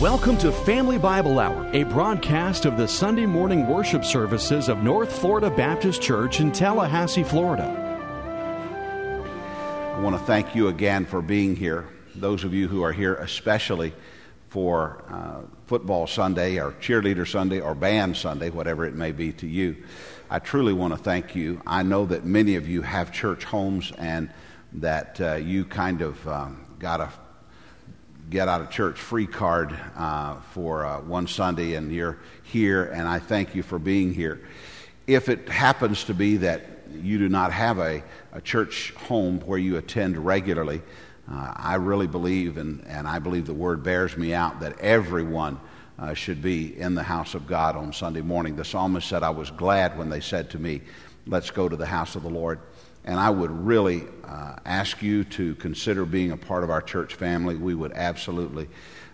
Welcome to Family Bible Hour, a broadcast of the Sunday morning worship services of North Florida Baptist Church in Tallahassee, Florida. I want to thank you again for being here. Those of you who are here, especially for uh, football Sunday or cheerleader Sunday or band Sunday, whatever it may be to you. I truly want to thank you. I know that many of you have church homes and that uh, you kind of um, got a get out of church free card uh, for uh, one Sunday, and you're here, and I thank you for being here. If it happens to be that you do not have a, a church home where you attend regularly, uh, I really believe, and, and I believe the word bears me out, that everyone uh, should be in the house of God on Sunday morning. The psalmist said, I was glad when they said to me, Let's go to the house of the Lord. And I would really uh, ask you to consider being a part of our church family. We would absolutely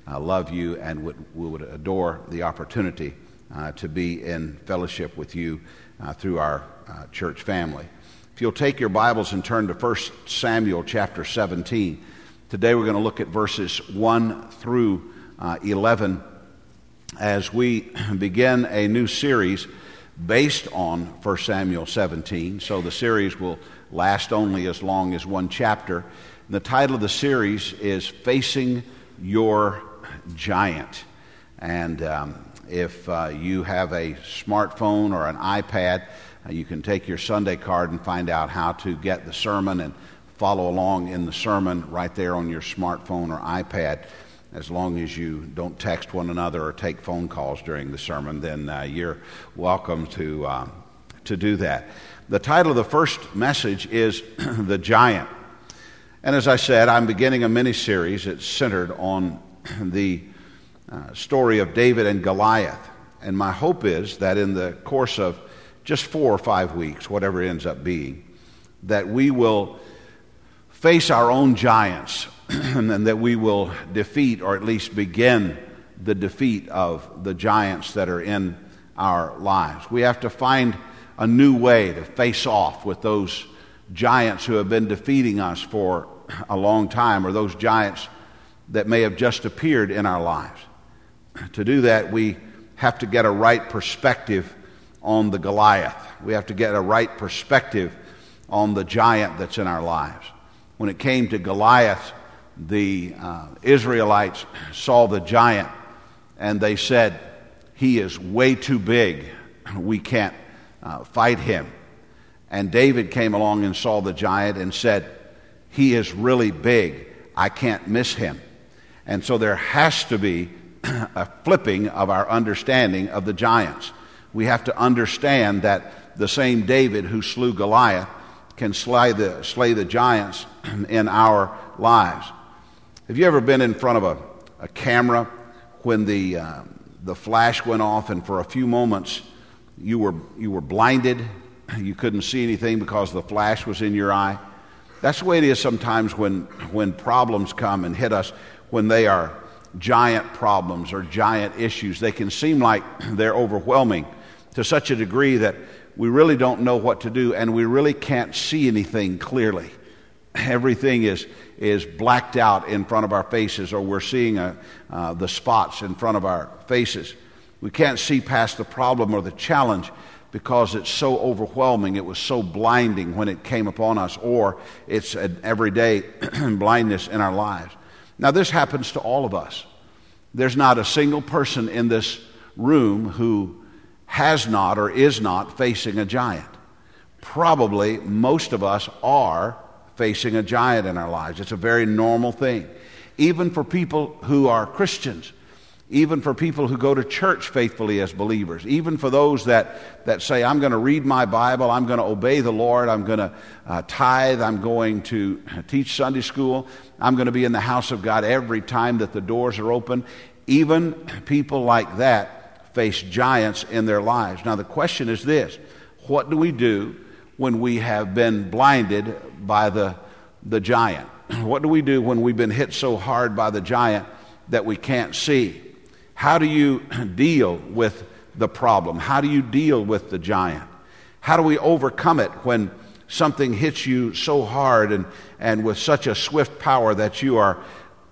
uh, love you and would, we would adore the opportunity uh, to be in fellowship with you uh, through our uh, church family. If you'll take your Bibles and turn to 1 Samuel chapter 17, today we're going to look at verses 1 through uh, 11 as we begin a new series based on 1 Samuel 17. So the series will last only as long as one chapter. The title of the series is Facing Your Giant. And um, if uh, you have a smartphone or an iPad, uh, you can take your Sunday card and find out how to get the sermon and follow along in the sermon right there on your smartphone or iPad. As long as you don't text one another or take phone calls during the sermon, then uh, you're welcome to, uh, to do that. The title of the first message is The Giant. And as I said, I'm beginning a mini series. It's centered on the uh, story of David and Goliath. And my hope is that in the course of just four or five weeks, whatever it ends up being, that we will face our own giants and that we will defeat or at least begin the defeat of the giants that are in our lives. We have to find a new way to face off with those giants who have been defeating us for a long time, or those giants that may have just appeared in our lives. To do that, we have to get a right perspective on the Goliath. We have to get a right perspective on the giant that's in our lives. When it came to Goliath, the uh, Israelites saw the giant and they said, He is way too big. We can't uh, fight him. And David came along and saw the giant and said, He is really big. I can't miss him. And so there has to be a flipping of our understanding of the giants. We have to understand that the same David who slew Goliath can slay the, slay the giants in our lives. Have you ever been in front of a, a camera when the, uh, the flash went off and for a few moments you were, you were blinded. You couldn't see anything because the flash was in your eye. That's the way it is sometimes when, when problems come and hit us, when they are giant problems or giant issues. They can seem like they're overwhelming to such a degree that we really don't know what to do and we really can't see anything clearly. Everything is, is blacked out in front of our faces, or we're seeing a, uh, the spots in front of our faces. We can't see past the problem or the challenge because it's so overwhelming. It was so blinding when it came upon us, or it's an everyday blindness in our lives. Now, this happens to all of us. There's not a single person in this room who has not or is not facing a giant. Probably most of us are facing a giant in our lives. It's a very normal thing. Even for people who are Christians, even for people who go to church faithfully as believers, even for those that, that say, I'm going to read my Bible, I'm going to obey the Lord, I'm going to uh, tithe, I'm going to teach Sunday school, I'm going to be in the house of God every time that the doors are open. Even people like that face giants in their lives. Now, the question is this what do we do when we have been blinded by the, the giant? What do we do when we've been hit so hard by the giant that we can't see? How do you deal with the problem? How do you deal with the giant? How do we overcome it when something hits you so hard and, and with such a swift power that you are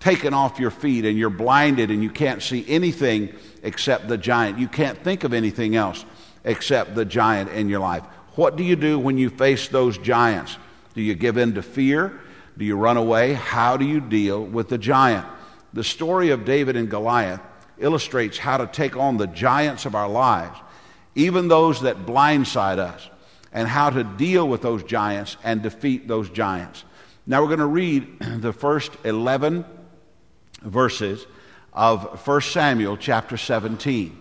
taken off your feet and you're blinded and you can't see anything except the giant. You can't think of anything else except the giant in your life. What do you do when you face those giants? Do you give in to fear? Do you run away? How do you deal with the giant? The story of David and Goliath illustrates how to take on the giants of our lives, even those that blindside us, and how to deal with those giants and defeat those giants. Now we're going to read the first 11 verses of 1 Samuel chapter 17.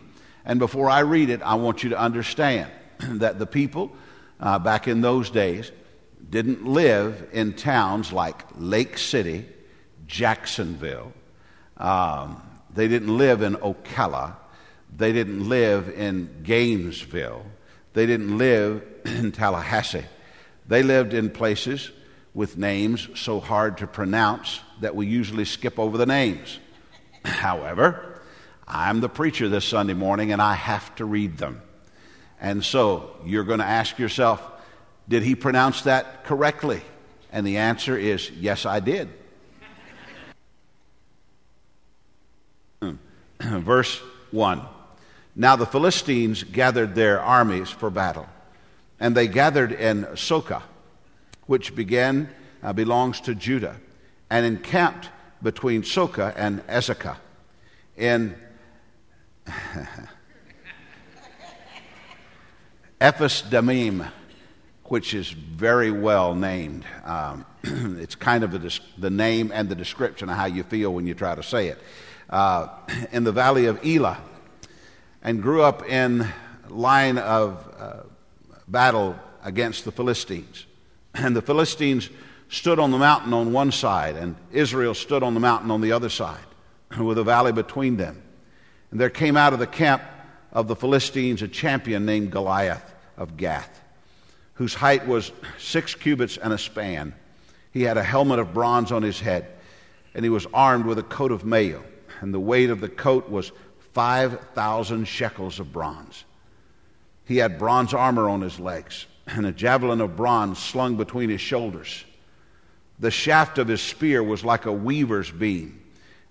And before I read it, I want you to understand that the people uh, back in those days didn't live in towns like Lake City, Jacksonville. Um, they didn't live in Ocala. They didn't live in Gainesville. They didn't live in Tallahassee. They lived in places with names so hard to pronounce that we usually skip over the names. However, I'm the preacher this Sunday morning and I have to read them. And so you're going to ask yourself, did he pronounce that correctly? And the answer is, yes, I did. Verse 1 Now the Philistines gathered their armies for battle, and they gathered in Socoh, which began, uh, belongs to Judah, and encamped between Socoh and Azekah in Ephes-dammim, which is very well named. Um, it's kind of the, the, name and the description of how you feel when you try to say it. Uh, in the valley of Elah, and grew up in line of uh, battle against the Philistines. And the Philistines stood on the mountain on one side, and Israel stood on the mountain on the other side, with a valley between them. And there came out of the camp of the Philistines a champion named Goliath of Gath, whose height was six cubits and a span. He had a helmet of bronze on his head, and he was armed with a coat of mail, and the weight of the coat was 5,000 shekels of bronze. He had bronze armor on his legs, and a javelin of bronze slung between his shoulders. The shaft of his spear was like a weaver's beam,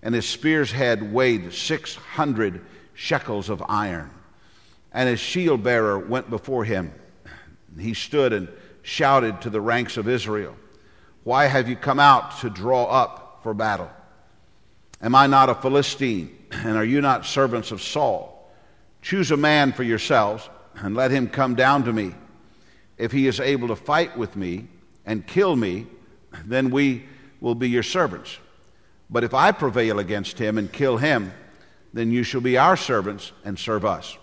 and his spear's head weighed 600 shekels of iron. And his shield bearer went before him. He stood and shouted to the ranks of Israel, Why have you come out to draw up for battle? Am I not a Philistine, and are you not servants of Saul? Choose a man for yourselves, and let him come down to me. If he is able to fight with me and kill me, then we will be your servants. But if I prevail against him and kill him, then you shall be our servants and serve us.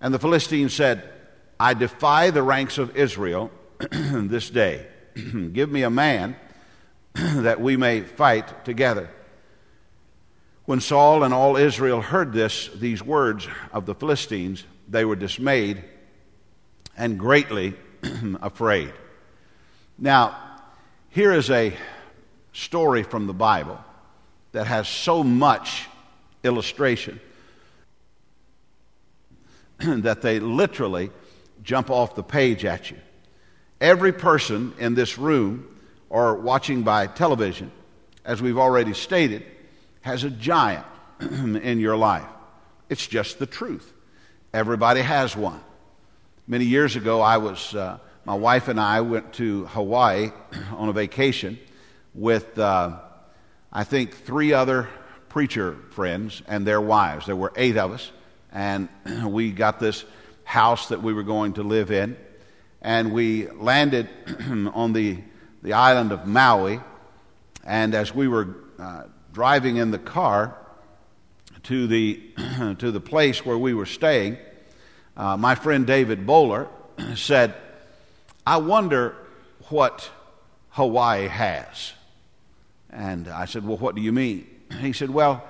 And the Philistines said, I defy the ranks of Israel this day. Give me a man that we may fight together. When Saul and all Israel heard this, these words of the Philistines, they were dismayed and greatly afraid. Now, here is a story from the Bible that has so much illustration that they literally jump off the page at you. Every person in this room or watching by television, as we've already stated, has a giant in your life. It's just the truth. Everybody has one. Many years ago, I was uh, my wife and I went to Hawaii on a vacation with, uh, I think, three other preacher friends and their wives. There were eight of us, and we got this house that we were going to live in. And we landed on the, the island of Maui. And as we were uh, driving in the car to the, to the place where we were staying, uh, my friend David Bowler said, I wonder what Hawaii has. And I said, Well, what do you mean? He said, Well,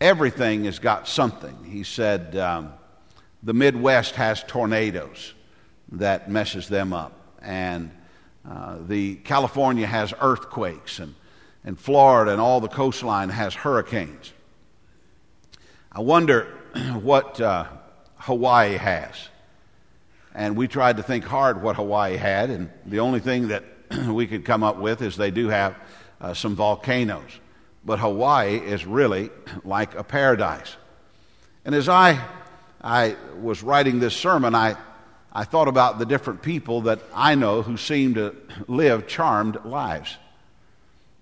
everything has got something. He said, um, The Midwest has tornadoes that messes them up. And uh, the California has earthquakes, and, and Florida and all the coastline has hurricanes. I wonder what uh, Hawaii has. And we tried to think hard what Hawaii had, and the only thing that we could come up with is they do have uh, some volcanoes. But Hawaii is really like a paradise. And as I, I was writing this sermon, I, I thought about the different people that I know who seem to live charmed lives.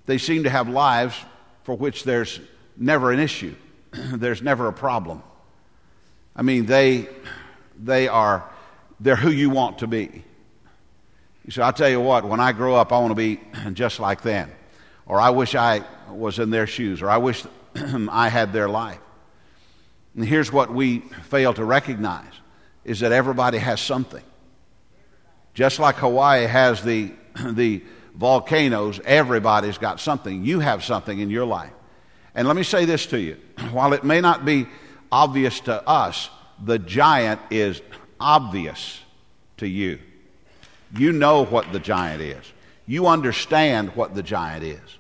They seem to have lives for which there's never an issue, there's never a problem. I mean, they, they are, they're who you want to be. You say, I'll tell you what, when I grow up, I want to be just like them. Or I wish I was in their shoes. Or I wish I had their life. And here's what we fail to recognize is that everybody has something. Just like Hawaii has the, the volcanoes, everybody's got something. You have something in your life. And let me say this to you. While it may not be obvious to us, the giant is obvious to you. You know what the giant is. You understand what the giant is.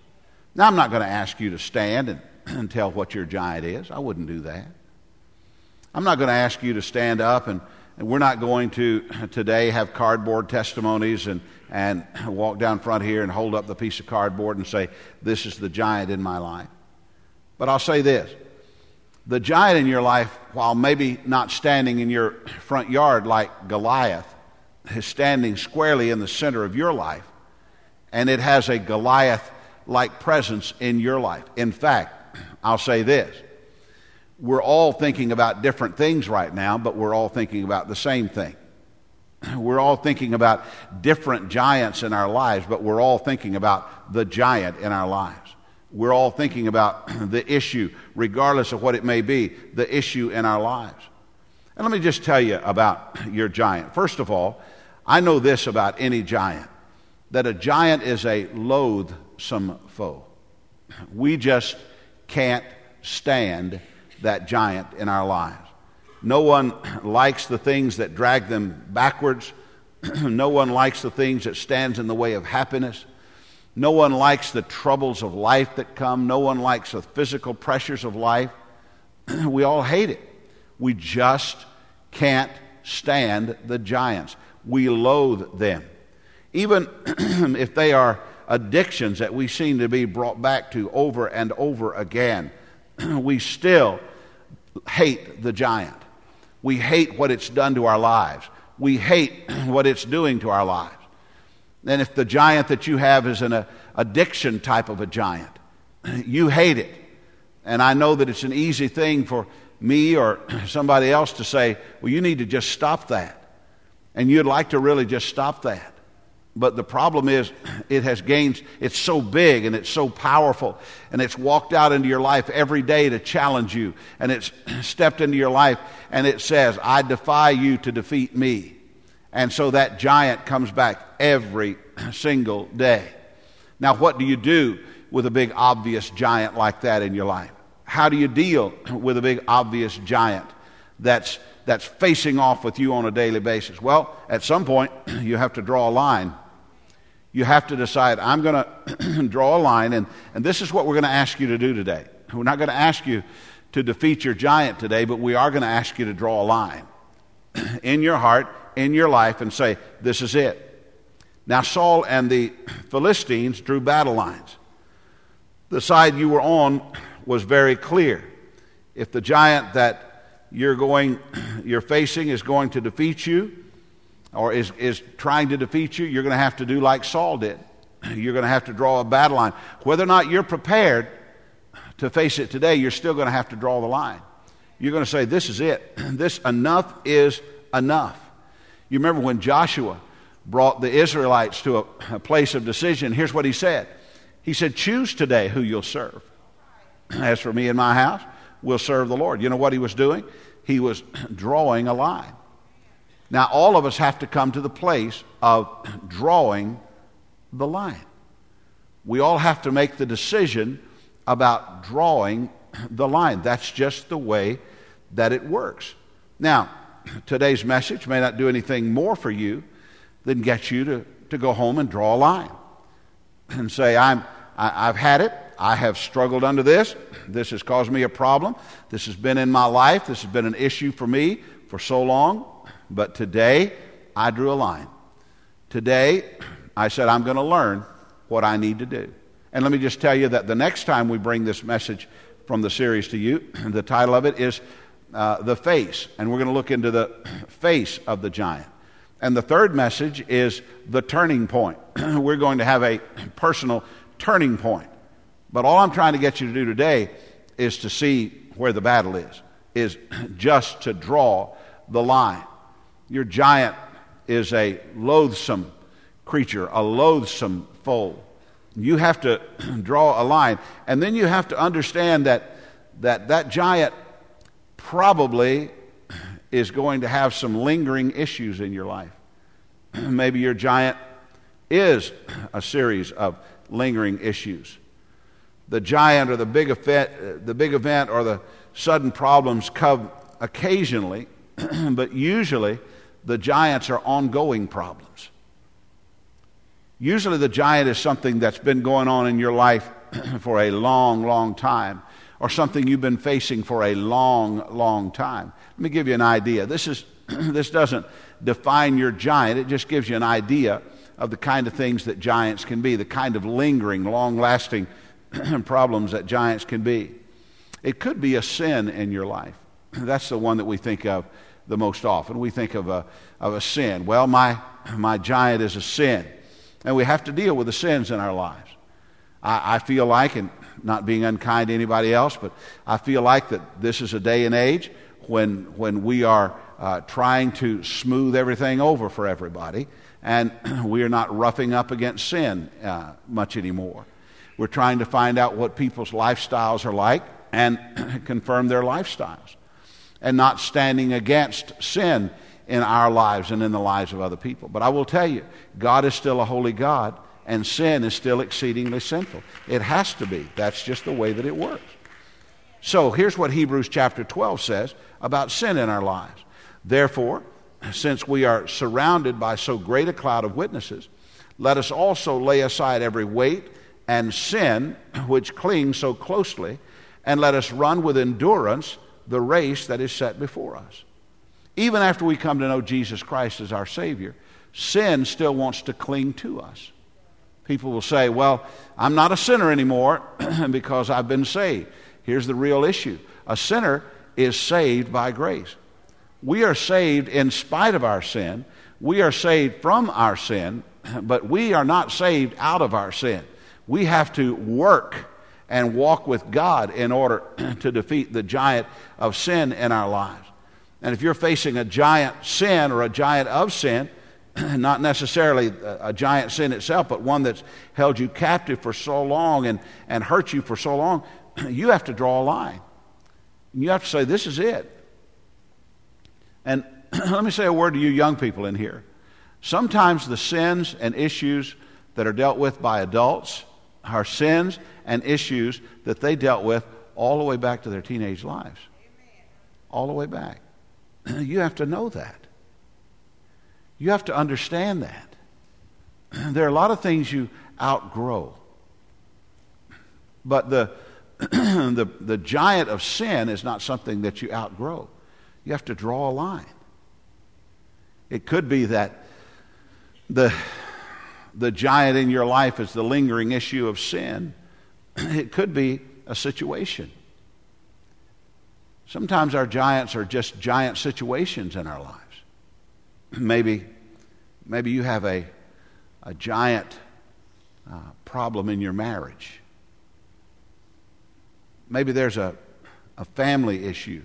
Now, I'm not going to ask you to stand and, and tell what your giant is. I wouldn't do that. I'm not going to ask you to stand up, and, and we're not going to today have cardboard testimonies and, and walk down front here and hold up the piece of cardboard and say, This is the giant in my life. But I'll say this the giant in your life, while maybe not standing in your front yard like Goliath, is standing squarely in the center of your life, and it has a Goliath like presence in your life. In fact, I'll say this we're all thinking about different things right now, but we're all thinking about the same thing. We're all thinking about different giants in our lives, but we're all thinking about the giant in our lives. We're all thinking about the issue, regardless of what it may be, the issue in our lives. And let me just tell you about your giant. First of all, I know this about any giant that a giant is a loathsome foe. We just can't stand that giant in our lives. No one likes the things that drag them backwards. no one likes the things that stands in the way of happiness. No one likes the troubles of life that come. No one likes the physical pressures of life. we all hate it. We just can't stand the giants. We loathe them. Even if they are addictions that we seem to be brought back to over and over again, we still hate the giant. We hate what it's done to our lives. We hate what it's doing to our lives. And if the giant that you have is an uh, addiction type of a giant, you hate it. And I know that it's an easy thing for me or somebody else to say, well, you need to just stop that. And you'd like to really just stop that. But the problem is, it has gained, it's so big and it's so powerful, and it's walked out into your life every day to challenge you, and it's stepped into your life and it says, I defy you to defeat me. And so that giant comes back every single day. Now, what do you do with a big, obvious giant like that in your life? How do you deal with a big, obvious giant that's, that's facing off with you on a daily basis? Well, at some point, you have to draw a line. You have to decide, I'm going to draw a line, and, and this is what we're going to ask you to do today. We're not going to ask you to defeat your giant today, but we are going to ask you to draw a line in your heart in your life and say, This is it. Now, Saul and the Philistines drew battle lines. The side you were on was very clear. If the giant that you're going, you're facing is going to defeat you, or is, is trying to defeat you, you're going to have to do like Saul did. You're going to have to draw a battle line. Whether or not you're prepared to face it today, you're still going to have to draw the line. You're going to say, This is it. This enough is enough. You remember when Joshua brought the Israelites to a, a place of decision, here's what he said. He said, Choose today who you'll serve. As for me and my house, we'll serve the Lord. You know what he was doing? He was drawing a line. Now, all of us have to come to the place of drawing the line. We all have to make the decision about drawing the line. That's just the way that it works. Now, today's message may not do anything more for you than get you to, to go home and draw a line and say, I'm, I, I've had it. I have struggled under this. This has caused me a problem. This has been in my life. This has been an issue for me for so long. But today, I drew a line. Today, I said, I'm going to learn what I need to do. And let me just tell you that the next time we bring this message from the series to you, the title of it is uh, The Face. And we're going to look into the face of the giant. And the third message is The Turning Point. we're going to have a personal turning point. But all I'm trying to get you to do today is to see where the battle is, is just to draw the line. Your giant is a loathsome creature, a loathsome foe. You have to draw a line. And then you have to understand that that, that giant probably is going to have some lingering issues in your life. Maybe your giant is a series of lingering issues. The giant or the big event, uh, the big event or the sudden problems come occasionally, but usually the giants are ongoing problems. Usually, the giant is something that's been going on in your life for a long, long time, or something you've been facing for a long, long time. Let me give you an idea. This, is, this doesn't define your giant, it just gives you an idea of the kind of things that giants can be, the kind of lingering, long lasting problems that giants can be. It could be a sin in your life. That's the one that we think of the most often. We think of a, of a sin. Well, my, my giant is a sin. And we have to deal with the sins in our lives. I, I feel like, and not being unkind to anybody else, but I feel like that this is a day and age when, when we are uh, trying to smooth everything over for everybody, and we are not roughing up against sin uh, much anymore. We're trying to find out what people's lifestyles are like and confirm their lifestyles, and not standing against sin in our lives and in the lives of other people. But I will tell you, God is still a holy God, and sin is still exceedingly sinful. It has to be. That's just the way that it works. So here's what Hebrews chapter 12 says about sin in our lives. Therefore, since we are surrounded by so great a cloud of witnesses, let us also lay aside every weight and sin which clings so closely, and let us run with endurance the race that is set before us. Even after we come to know Jesus Christ as our Savior, sin still wants to cling to us. People will say, Well, I'm not a sinner anymore because I've been saved. Here's the real issue a sinner is saved by grace. We are saved in spite of our sin. We are saved from our sin, but we are not saved out of our sin. We have to work and walk with God in order to defeat the giant of sin in our lives. And if you're facing a giant sin or a giant of sin, not necessarily a, giant sin itself, but one that's held you captive for so long and, and hurt you for so long, you have to draw a line. You have to say, This is it. And let me say a word to you young people in here. Sometimes the sins and issues that are dealt with by adults are sins and issues that they dealt with all the way back to their teenage lives. All the way back. You have to know that. You have to understand that. There are a lot of things you outgrow. But the, the, the giant of sin is not something that you outgrow. You have to draw a line. It could be that the, the giant in your life is the lingering issue of sin. It could be a situation. Sometimes our giants are just giant situations in our lives. maybe, maybe you have a, a giant uh, problem in your marriage. Maybe there's a, a family issue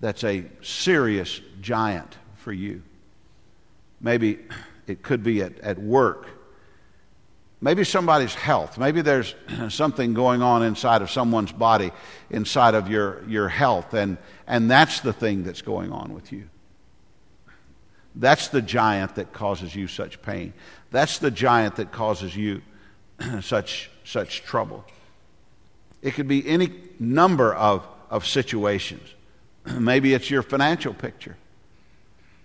that's a serious giant for you. Maybe it could be at, at work Maybe somebody's health. Maybe there's something going on inside of someone's body, inside of your, your health, and, and that's the thing that's going on with you. That's the giant that causes you such pain. That's the giant that causes you such, such trouble. It could be any number of, of situations. Maybe it's your financial picture.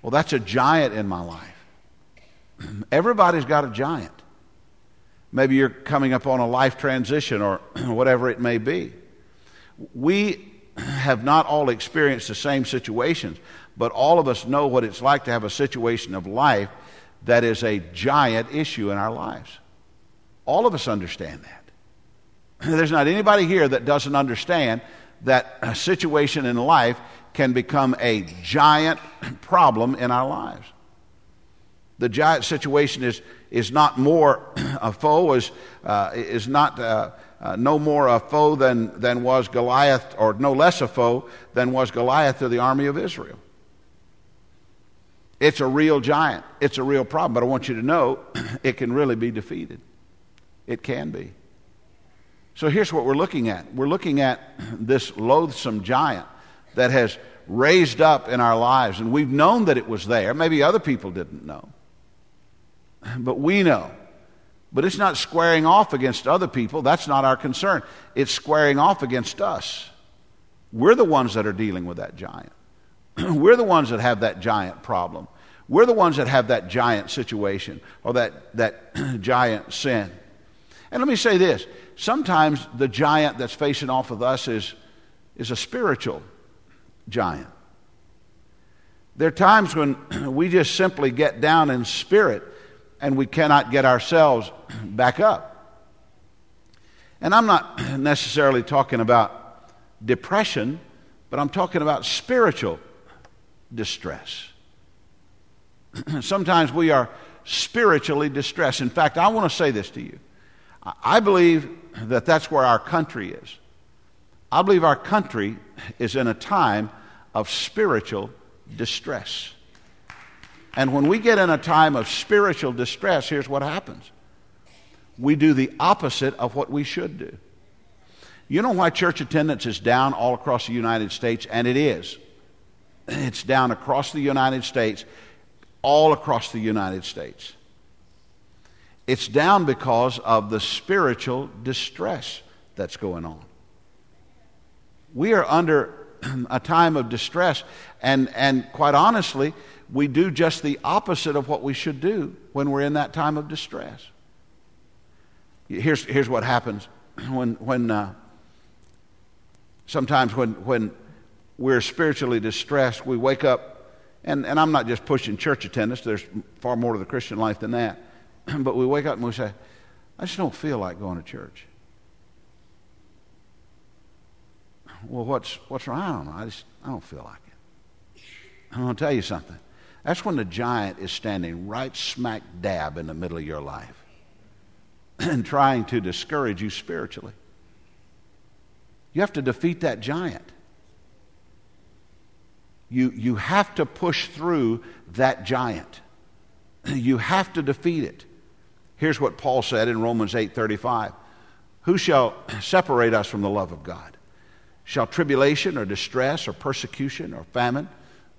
Well, that's a giant in my life. Everybody's got a giant. Maybe you're coming up on a life transition or whatever it may be. We have not all experienced the same situations, but all of us know what it's like to have a situation of life that is a giant issue in our lives. All of us understand that. There's not anybody here that doesn't understand that a situation in life can become a giant problem in our lives. The giant situation is, is not more a foe, is, uh, is not uh, uh, no more a foe than, than was Goliath, or no less a foe than was Goliath to the army of Israel. It's a real giant. It's a real problem. But I want you to know it can really be defeated. It can be. So here's what we're looking at we're looking at this loathsome giant that has raised up in our lives, and we've known that it was there. Maybe other people didn't know. But we know. But it's not squaring off against other people. That's not our concern. It's squaring off against us. We're the ones that are dealing with that giant. We're the ones that have that giant problem. We're the ones that have that giant situation or that, that giant sin. And let me say this sometimes the giant that's facing off with us is, is a spiritual giant. There are times when we just simply get down in spirit and we cannot get ourselves back up. And I'm not necessarily talking about depression, but I'm talking about spiritual distress. Sometimes we are spiritually distressed. In fact, I want to say this to you. I believe that that's where our country is. I believe our country is in a time of spiritual distress. And when we get in a time of spiritual distress, here's what happens we do the opposite of what we should do. You know why church attendance is down all across the United States? And it is. It's down across the United States, all across the United States. It's down because of the spiritual distress that's going on. We are under a time of distress, and, and quite honestly, we do just the opposite of what we should do when we're in that time of distress. Here's, here's what happens when, when uh, sometimes when, when we're spiritually distressed, we wake up, and, and I'm not just pushing church attendance, there's far more to the Christian life than that. but we wake up and we say, I just don't feel like going to church. Well, what's, what's wrong? I don't know. I just I don't feel like it. I'm going to tell you something. That's when the giant is standing right smack dab in the middle of your life and trying to discourage you spiritually. You have to defeat that giant. You, you have to push through that giant. You have to defeat it. Here's what Paul said in Romans 8:35. Who shall separate us from the love of God? Shall tribulation or distress or persecution or famine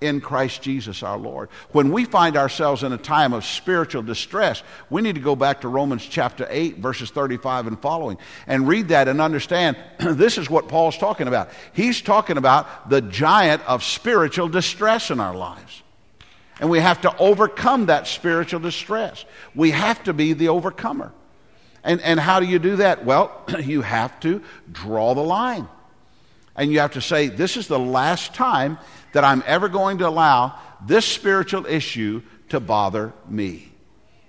in Christ Jesus our Lord. When we find ourselves in a time of spiritual distress, we need to go back to Romans chapter 8, verses 35 and following, and read that and understand this is what Paul's talking about. He's talking about the giant of spiritual distress in our lives. And we have to overcome that spiritual distress. We have to be the overcomer. And, and how do you do that? Well, you have to draw the line. And you have to say, this is the last time that I'm ever going to allow this spiritual issue to bother me.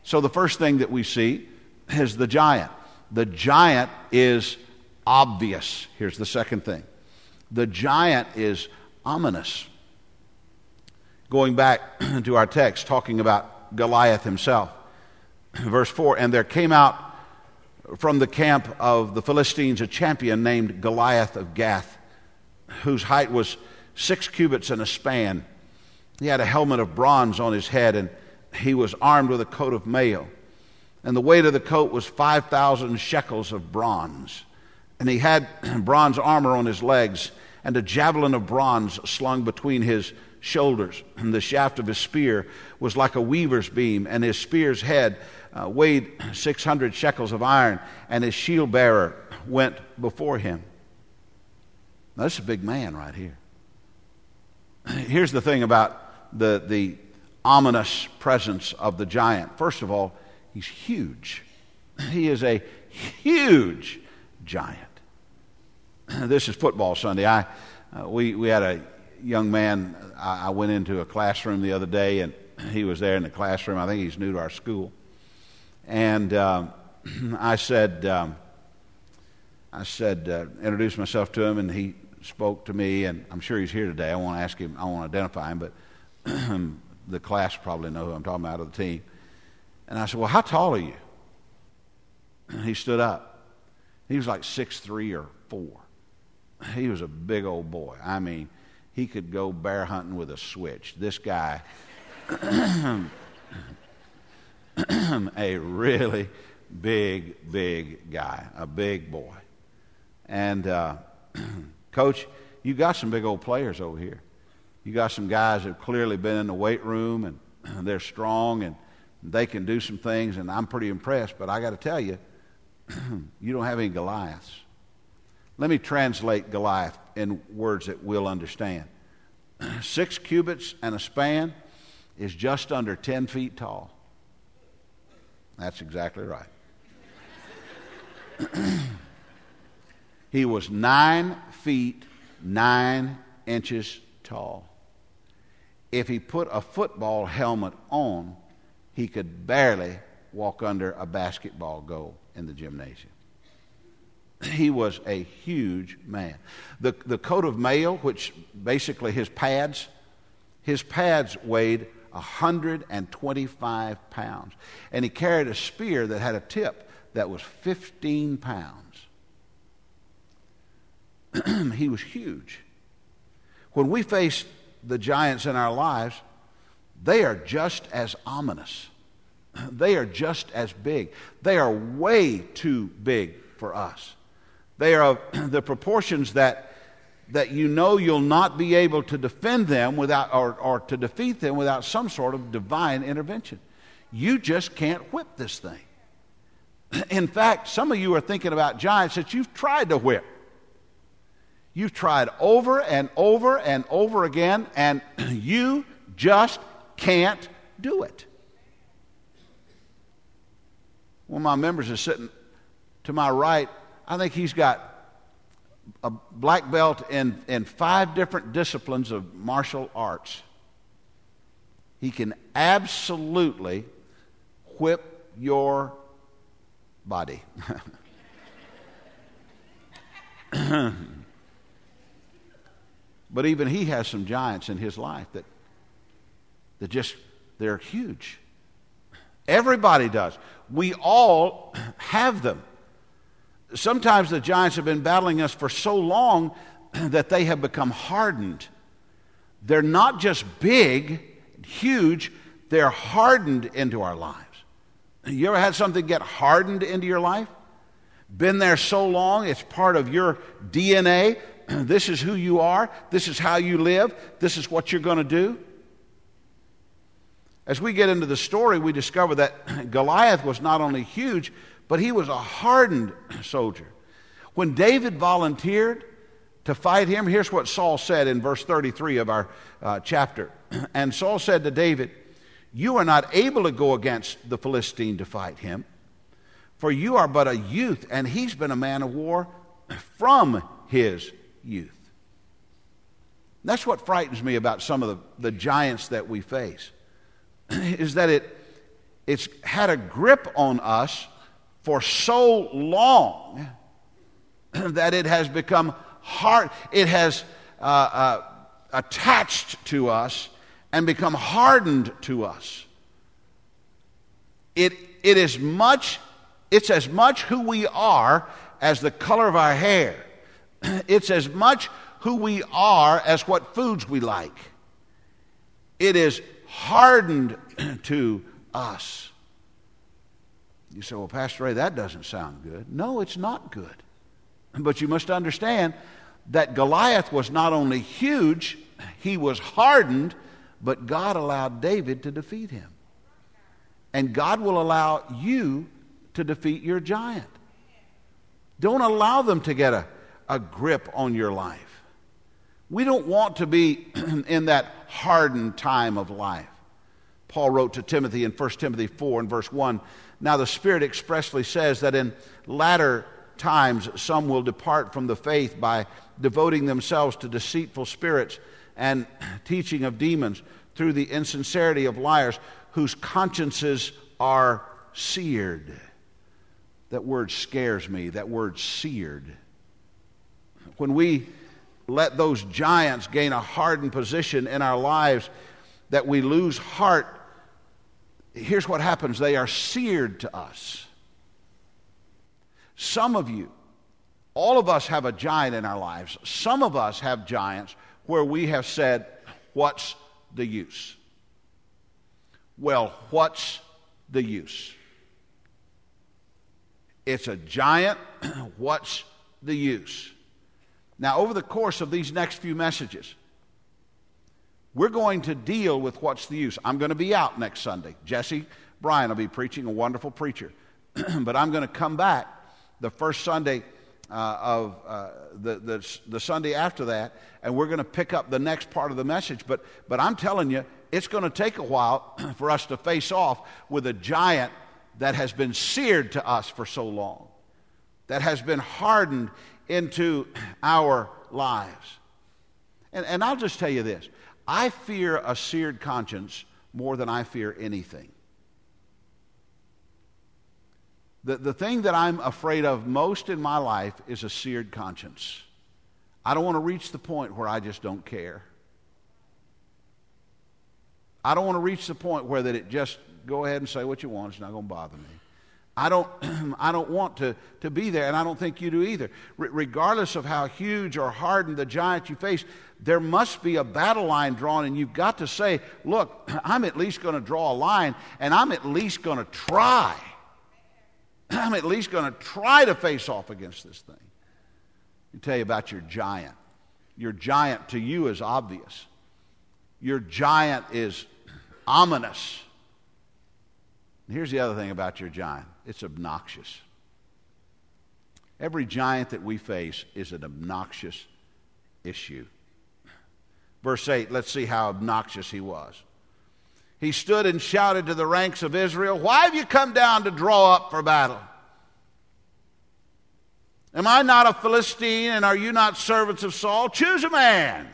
So the first thing that we see is the giant. The giant is obvious. Here's the second thing the giant is ominous. Going back to our text, talking about Goliath himself. Verse 4 And there came out from the camp of the Philistines a champion named Goliath of Gath, whose height was six cubits and a span. He had a helmet of bronze on his head, and he was armed with a coat of mail. And the weight of the coat was 5,000 shekels of bronze. And he had bronze armor on his legs, and a javelin of bronze slung between his shoulders. And the shaft of his spear was like a weaver's beam, and his spear's head uh, weighed 600 shekels of iron, and his shield bearer went before him. Now, this is a big man right here. Here's the thing about the, the ominous presence of the giant. First of all, he's huge. He is a huge giant. This is football Sunday. I, uh, we, we had a young man, I, I went into a classroom the other day, and he was there in the classroom. I think he's new to our school. And um, I said, um, I said, uh, introduced myself to him, and he spoke to me, and I'm sure he's here today. I want to ask him, I want to identify him, but the class probably know who I'm talking about of the team. And I said, Well, how tall are you? And he stood up. He was like six three or four. He was a big old boy. I mean, he could go bear hunting with a switch. This guy, a really big, big guy, a big boy. And, uh, coach, you got some big old players over here. You got some guys that have clearly been in the weight room and they're strong and they can do some things, and I'm pretty impressed. But I got to tell you, you don't have any Goliaths. Let me translate Goliath in words that we'll understand. Six cubits and a span is just under 10 feet tall. That's exactly right. he was nine feet nine inches tall. If he put a football helmet on, he could barely walk under a basketball goal in the gymnasium. He was a huge man. The, the coat of mail, which basically his pads, his pads weighed 125 pounds. And he carried a spear that had a tip that was 15 pounds. he was huge. When we face the giants in our lives, they are just as ominous. They are just as big. They are way too big for us. They are the proportions that, that you know you'll not be able to defend them without, or, or to defeat them without some sort of divine intervention. You just can't whip this thing. In fact, some of you are thinking about giants that you've tried to whip. You've tried over and over and over again, and you just can't do it. One of my members is sitting to my right I think he's got a black belt in, in five different disciplines of martial arts. He can absolutely whip your body. but even he has some giants in his life that, that just, they're huge. Everybody does. We all have them sometimes the giants have been battling us for so long that they have become hardened. They're not just big, huge, they're hardened into our lives. You ever had something get hardened into your life? Been there so long, it's part of your DNA. This is who you are. This is how you live. This is what you're going to do. As we get into the story, we discover that Goliath was not only huge, but he was a hardened soldier. When David volunteered to fight him, here's what Saul said in verse 33 of our uh, chapter. And Saul said to David, You are not able to go against the Philistine to fight him, for you are but a youth, and he's been a man of war from his youth. That's what frightens me about some of the, the giants that we face, is that it, it's had a grip on us for so long that it has become hard, it has uh, uh, attached to us and become hardened to us. It, it is much, it's as much who we are as the color of our hair. It's as much who we are as what foods we like. It is hardened to us. You say, well, Pastor Ray, that doesn't sound good. No, it's not good. But you must understand that Goliath was not only huge, he was hardened, but God allowed David to defeat him. and God will allow you to defeat your giant. Don't allow them to get a, a grip on your life. We don't want to be in that hardened time of life. Paul wrote to Timothy in 1 Timothy 4 and verse 1 Now the Spirit expressly says that in latter times some will depart from the faith by devoting themselves to deceitful spirits and teaching of demons through the insincerity of liars whose consciences are seared. That word scares me, that word seared. When we let those giants gain a hardened position in our lives, that we lose heart, here's what happens they are seared to us. Some of you, all of us have a giant in our lives. Some of us have giants where we have said, What's the use? Well, what's the use? It's a giant. what's the use? Now, over the course of these next few messages, we're going to deal with what's the use. I'm going to be out next Sunday. Jesse Bryan will be preaching, a wonderful preacher. but I'm going to come back the first Sunday uh, of uh, the, the, the Sunday after that, and we're going to pick up the next part of the message. But, but I'm telling you, it's going to take a while for us to face off with a giant that has been seared to us for so long, that has been hardened into our lives. And, and I'll just tell you this I fear a seared conscience more than I fear anything. The, the thing that I'm afraid of most in my life is a seared conscience. I don't want to reach the point where I just don't care. I don't want to reach the point where that it just go ahead and say what you want, it's not going to bother me. I don't, I don't want to, to be there, and I don't think you do either. R- regardless of how huge or hardened the giant you face, there must be a battle line drawn, and you've got to say, Look, I'm at least going to draw a line, and I'm at least going to try. I'm at least going to try to face off against this thing. Me tell you about your giant. Your giant to you is obvious, your giant is ominous. here's the other thing about your giant it's obnoxious. Every giant that we face is an obnoxious issue. Verse 8, let's see how obnoxious he was. He stood and shouted to the ranks of Israel, Why have you come down to draw up for battle? Am I not a Philistine, and are you not servants of Saul? Choose a man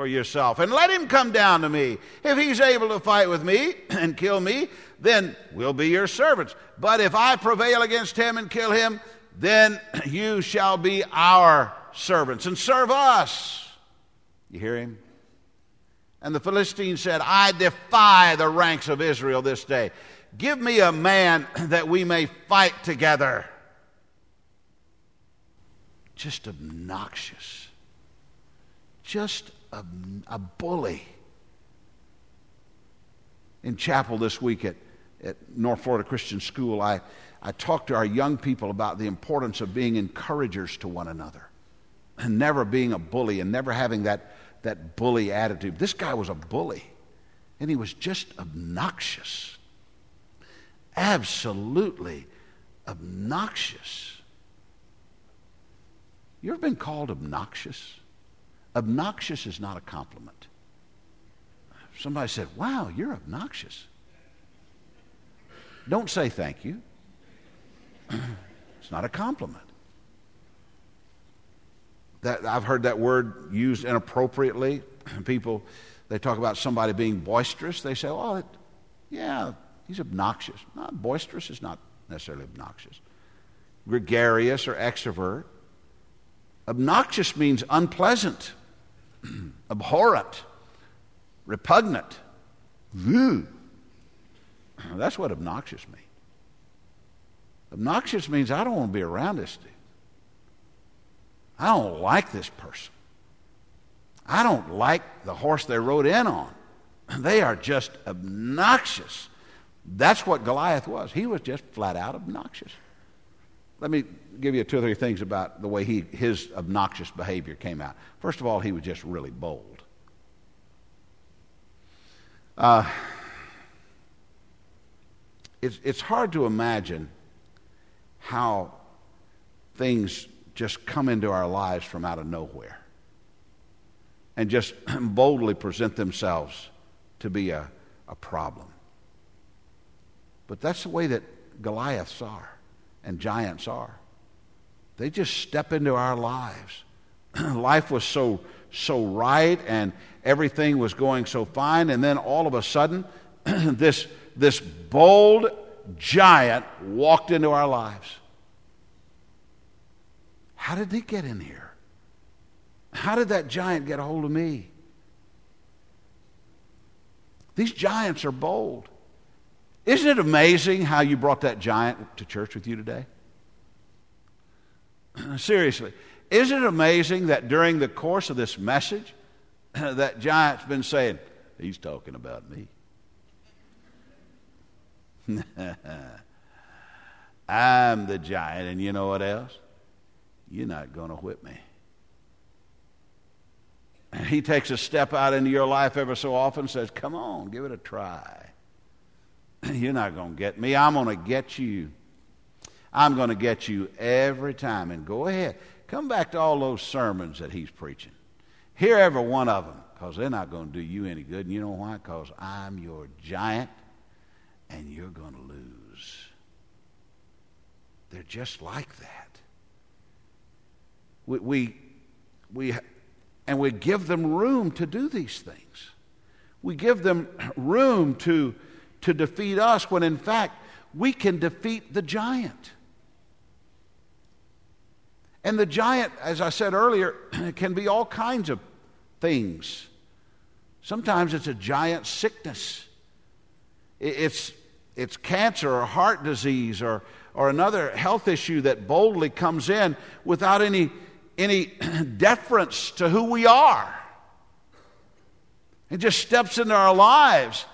for yourself and let him come down to me. If he's able to fight with me and kill me, then we'll be your servants. But if I prevail against him and kill him, then you shall be our servants and serve us. You hear him? And the Philistine said, I defy the ranks of Israel this day. Give me a man that we may fight together. Just obnoxious. Just a, a bully. In chapel this week at at North Florida Christian School, I, I talked to our young people about the importance of being encouragers to one another and never being a bully and never having that, that bully attitude. This guy was a bully, and he was just obnoxious. Absolutely obnoxious. You ever been called obnoxious? Obnoxious is not a compliment. Somebody said, Wow, you're obnoxious. Don't say thank you. it's not a compliment. That, I've heard that word used inappropriately. People, they talk about somebody being boisterous. They say, oh, it, yeah, he's obnoxious. Not boisterous is not necessarily obnoxious. Gregarious or extrovert. Obnoxious means unpleasant, abhorrent, repugnant. Ooh. That's what obnoxious means. Obnoxious means I don't want to be around this dude. I don't like this person. I don't like the horse they rode in on. They are just obnoxious. That's what Goliath was. He was just flat out obnoxious. Let me give you two or three things about the way he, his obnoxious behavior came out. First of all, he was just really bold. Uh, it's, it's hard to imagine how things just come into our lives from out of nowhere and just boldly present themselves to be a, a problem. But that's the way that Goliaths are and giants are. They just step into our lives. Life was so so right and everything was going so fine, and then all of a sudden, this this bold giant walked into our lives. How did he get in here? How did that giant get a hold of me? These giants are bold. Isn't it amazing how you brought that giant to church with you today? Seriously, isn't it amazing that during the course of this message, that giant's been saying, He's talking about me. I'm the giant, and you know what else? You're not going to whip me. And he takes a step out into your life ever so often says, Come on, give it a try. You're not going to get me. I'm going to get you. I'm going to get you every time. And go ahead. Come back to all those sermons that he's preaching. Hear every one of them because they're not going to do you any good. And you know why? Because I'm your giant and you're going to lose. They're just like that. We, we, we, and we give them room to do these things. We give them room to, to defeat us when in fact we can defeat the giant. And the giant, as I said earlier, can be all kinds of things. Sometimes it's a giant sickness. It's, it's cancer or heart disease or, or another health issue that boldly comes in without any, any deference to who we are. It just steps into our lives.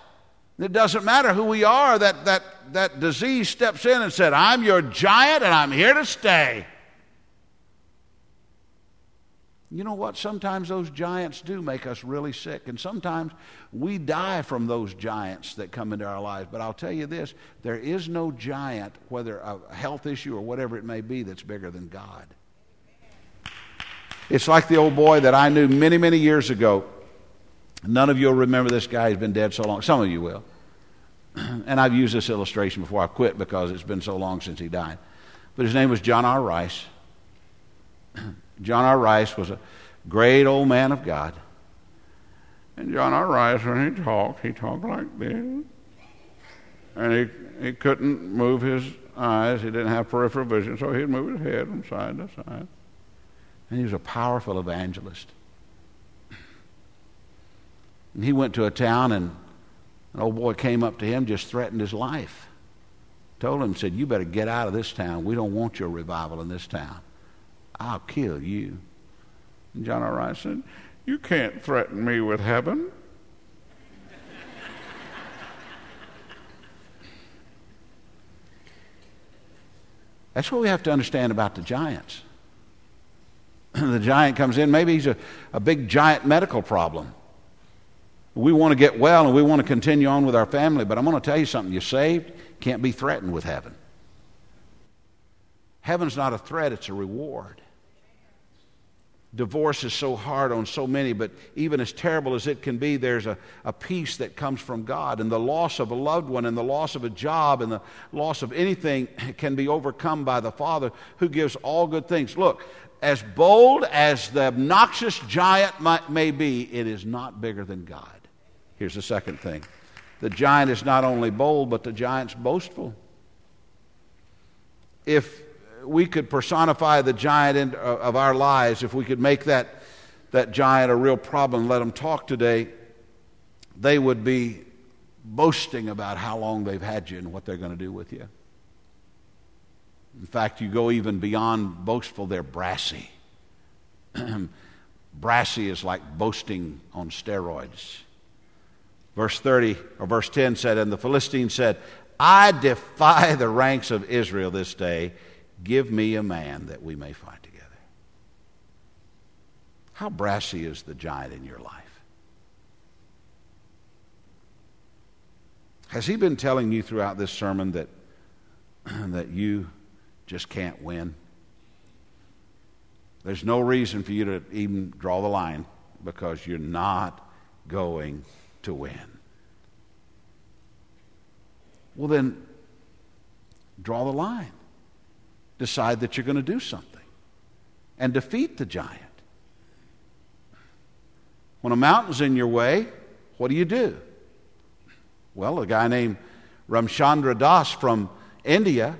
It doesn't matter who we are, that, that, that disease steps in and said, I'm your giant and I'm here to stay. You know what? Sometimes those giants do make us really sick, and sometimes we die from those giants that come into our lives. But I'll tell you this there is no giant, whether a health issue or whatever it may be, that's bigger than God. It's like the old boy that I knew many, many years ago. None of you will remember this guy. He's been dead so long. Some of you will. And I've used this illustration before I quit because it's been so long since he died. But his name was John R. Rice. John R. Rice was a great old man of God. And John R. Rice, when he talked, he talked like this. And he, he couldn't move his eyes. He didn't have peripheral vision, so he'd move his head from side to side. And he was a powerful evangelist. And he went to a town, and an old boy came up to him, just threatened his life. Told him, said, You better get out of this town. We don't want your revival in this town. I'll kill you. And John R. Rice said, You can't threaten me with heaven. That's what we have to understand about the giants. the giant comes in, maybe he's a, a big giant medical problem. We want to get well and we want to continue on with our family, but I'm going to tell you something. You're saved, can't be threatened with heaven. Heaven's not a threat, it's a reward. Divorce is so hard on so many, but even as terrible as it can be, there's a, a peace that comes from God. And the loss of a loved one, and the loss of a job, and the loss of anything can be overcome by the Father who gives all good things. Look, as bold as the obnoxious giant might, may be, it is not bigger than God. Here's the second thing the giant is not only bold, but the giant's boastful. If we could personify the giant uh, of our lives, if we could make that, that giant a real problem, let them talk today, they would be boasting about how long they've had you and what they're going to do with you. In fact, you go even beyond boastful, they're brassy. brassy is like boasting on steroids. Verse 30 or verse 10 said, And the Philistine said, I defy the ranks of Israel this day. Give me a man that we may fight together. How brassy is the giant in your life? Has he been telling you throughout this sermon that, that you just can't win? There's no reason for you to even draw the line because you're not going to win. Well, then, draw the line. Decide that you're going to do something and defeat the giant. When a mountain's in your way, what do you do? Well, a guy named Ramchandra Das from India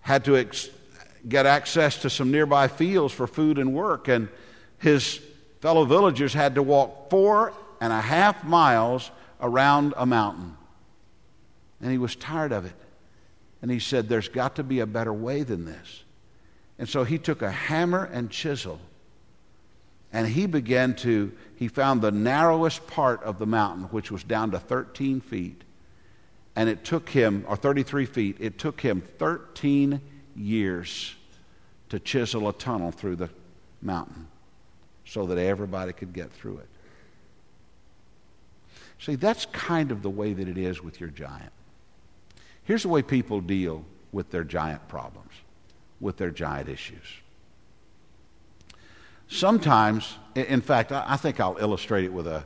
had to ex- get access to some nearby fields for food and work, and his fellow villagers had to walk four and a half miles around a mountain. And he was tired of it. And he said, There's got to be a better way than this. And so he took a hammer and chisel and he began to, he found the narrowest part of the mountain, which was down to 13 feet. And it took him, or 33 feet, it took him 13 years to chisel a tunnel through the mountain so that everybody could get through it. See, that's kind of the way that it is with your giant. Here's the way people deal with their giant problems, with their giant issues. Sometimes, in fact, I think I'll illustrate it with a,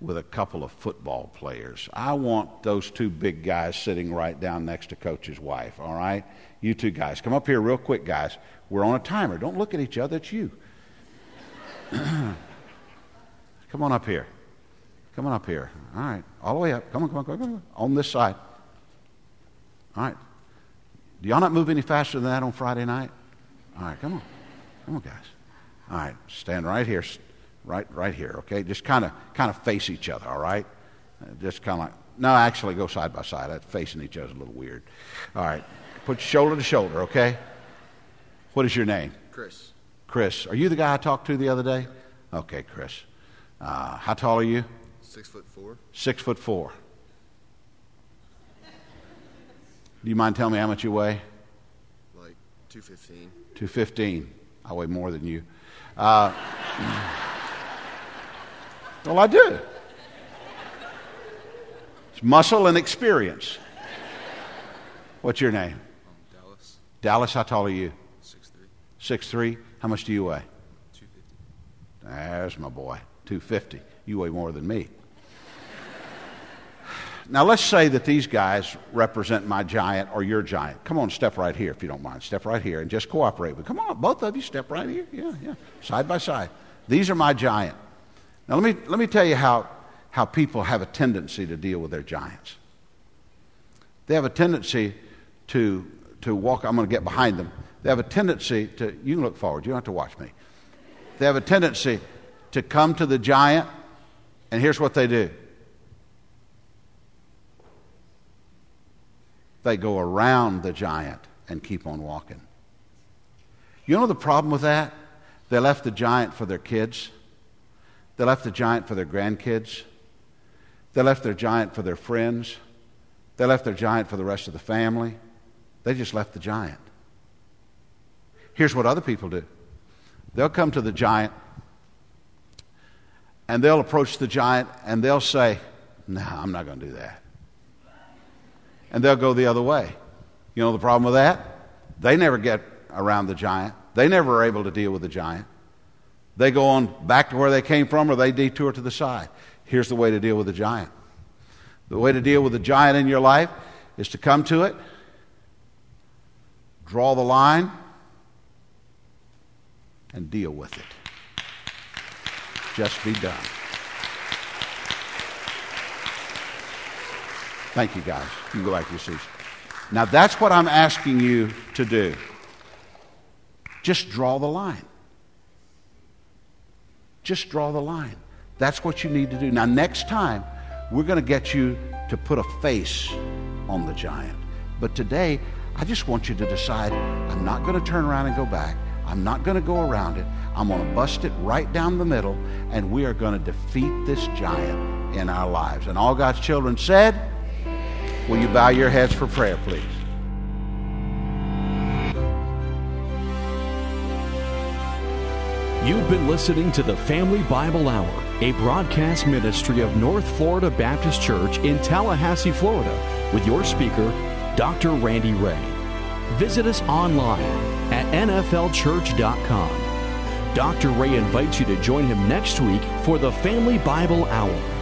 with a couple of football players. I want those two big guys sitting right down next to Coach's wife, all right? You two guys, come up here real quick, guys. We're on a timer. Don't look at each other, it's you. come on up here. Come on up here. All right. All the way up. Come on, come on, come on, come on. On this side. All right. Do y'all not move any faster than that on Friday night? All right, come on. Come on, guys. All right, stand right here, right, right here. Okay, just kind of, kind of face each other. All right, uh, just kind of like. No, actually, go side by side. That facing each other is a little weird. All right, put shoulder to shoulder. Okay. What is your name? Chris. Chris. Are you the guy I talked to the other day? Okay, Chris. Uh, how tall are you? Six foot four. Six foot four. Do you mind telling me how much you weigh? Like two fifteen. Two fifteen. I weigh more than you. Uh, well, I do. It's muscle and experience. What's your name? Um, Dallas. Dallas, how tall are you? Six three. Six three. How much do you weigh? Two fifty. There's my boy. 250. You weigh more than me. Now, let's say that these guys represent my giant or your giant. Come on, step right here if you don't mind. Step right here and just cooperate with. Come on, both of you, step right here. Yeah, yeah. Side by side. These are my giant. Now, let me, let me tell you how, how people have a tendency to deal with their giants. They have a tendency to, to walk, I'm going to get behind them. They have a tendency to, you can look forward, you don't have to watch me. They have a tendency to come to the giant, and here's what they do they go around the giant and keep on walking. You know the problem with that? They left the giant for their kids. They left the giant for their grandkids. They left their giant for their friends. They left their giant for the rest of the family. They just left the giant. Here's what other people do they'll come to the giant and they'll approach the giant and they'll say, No, I'm not going to do that and they'll go the other way. You know the problem with that? They never get around the giant. They never are able to deal with the giant. They go on back to where they came from or they detour to the side. Here's the way to deal with the giant. The way to deal with the giant in your life is to come to it, draw the line, and deal with it. Just be done. Thank you, guys. You can go back to your seats. Now, that's what I'm asking you to do. Just draw the line. Just draw the line. That's what you need to do. Now, next time, we're going to get you to put a face on the giant. But today, I just want you to decide I'm not going to turn around and go back. I'm not going to go around it. I'm going to bust it right down the middle, and we are going to defeat this giant in our lives. And all God's children said, Will you bow your heads for prayer, please? You've been listening to the Family Bible Hour, a broadcast ministry of North Florida Baptist Church in Tallahassee, Florida, with your speaker, Dr. Randy Ray. Visit us online at nflchurch.com. Dr. Ray invites you to join him next week for the Family Bible Hour.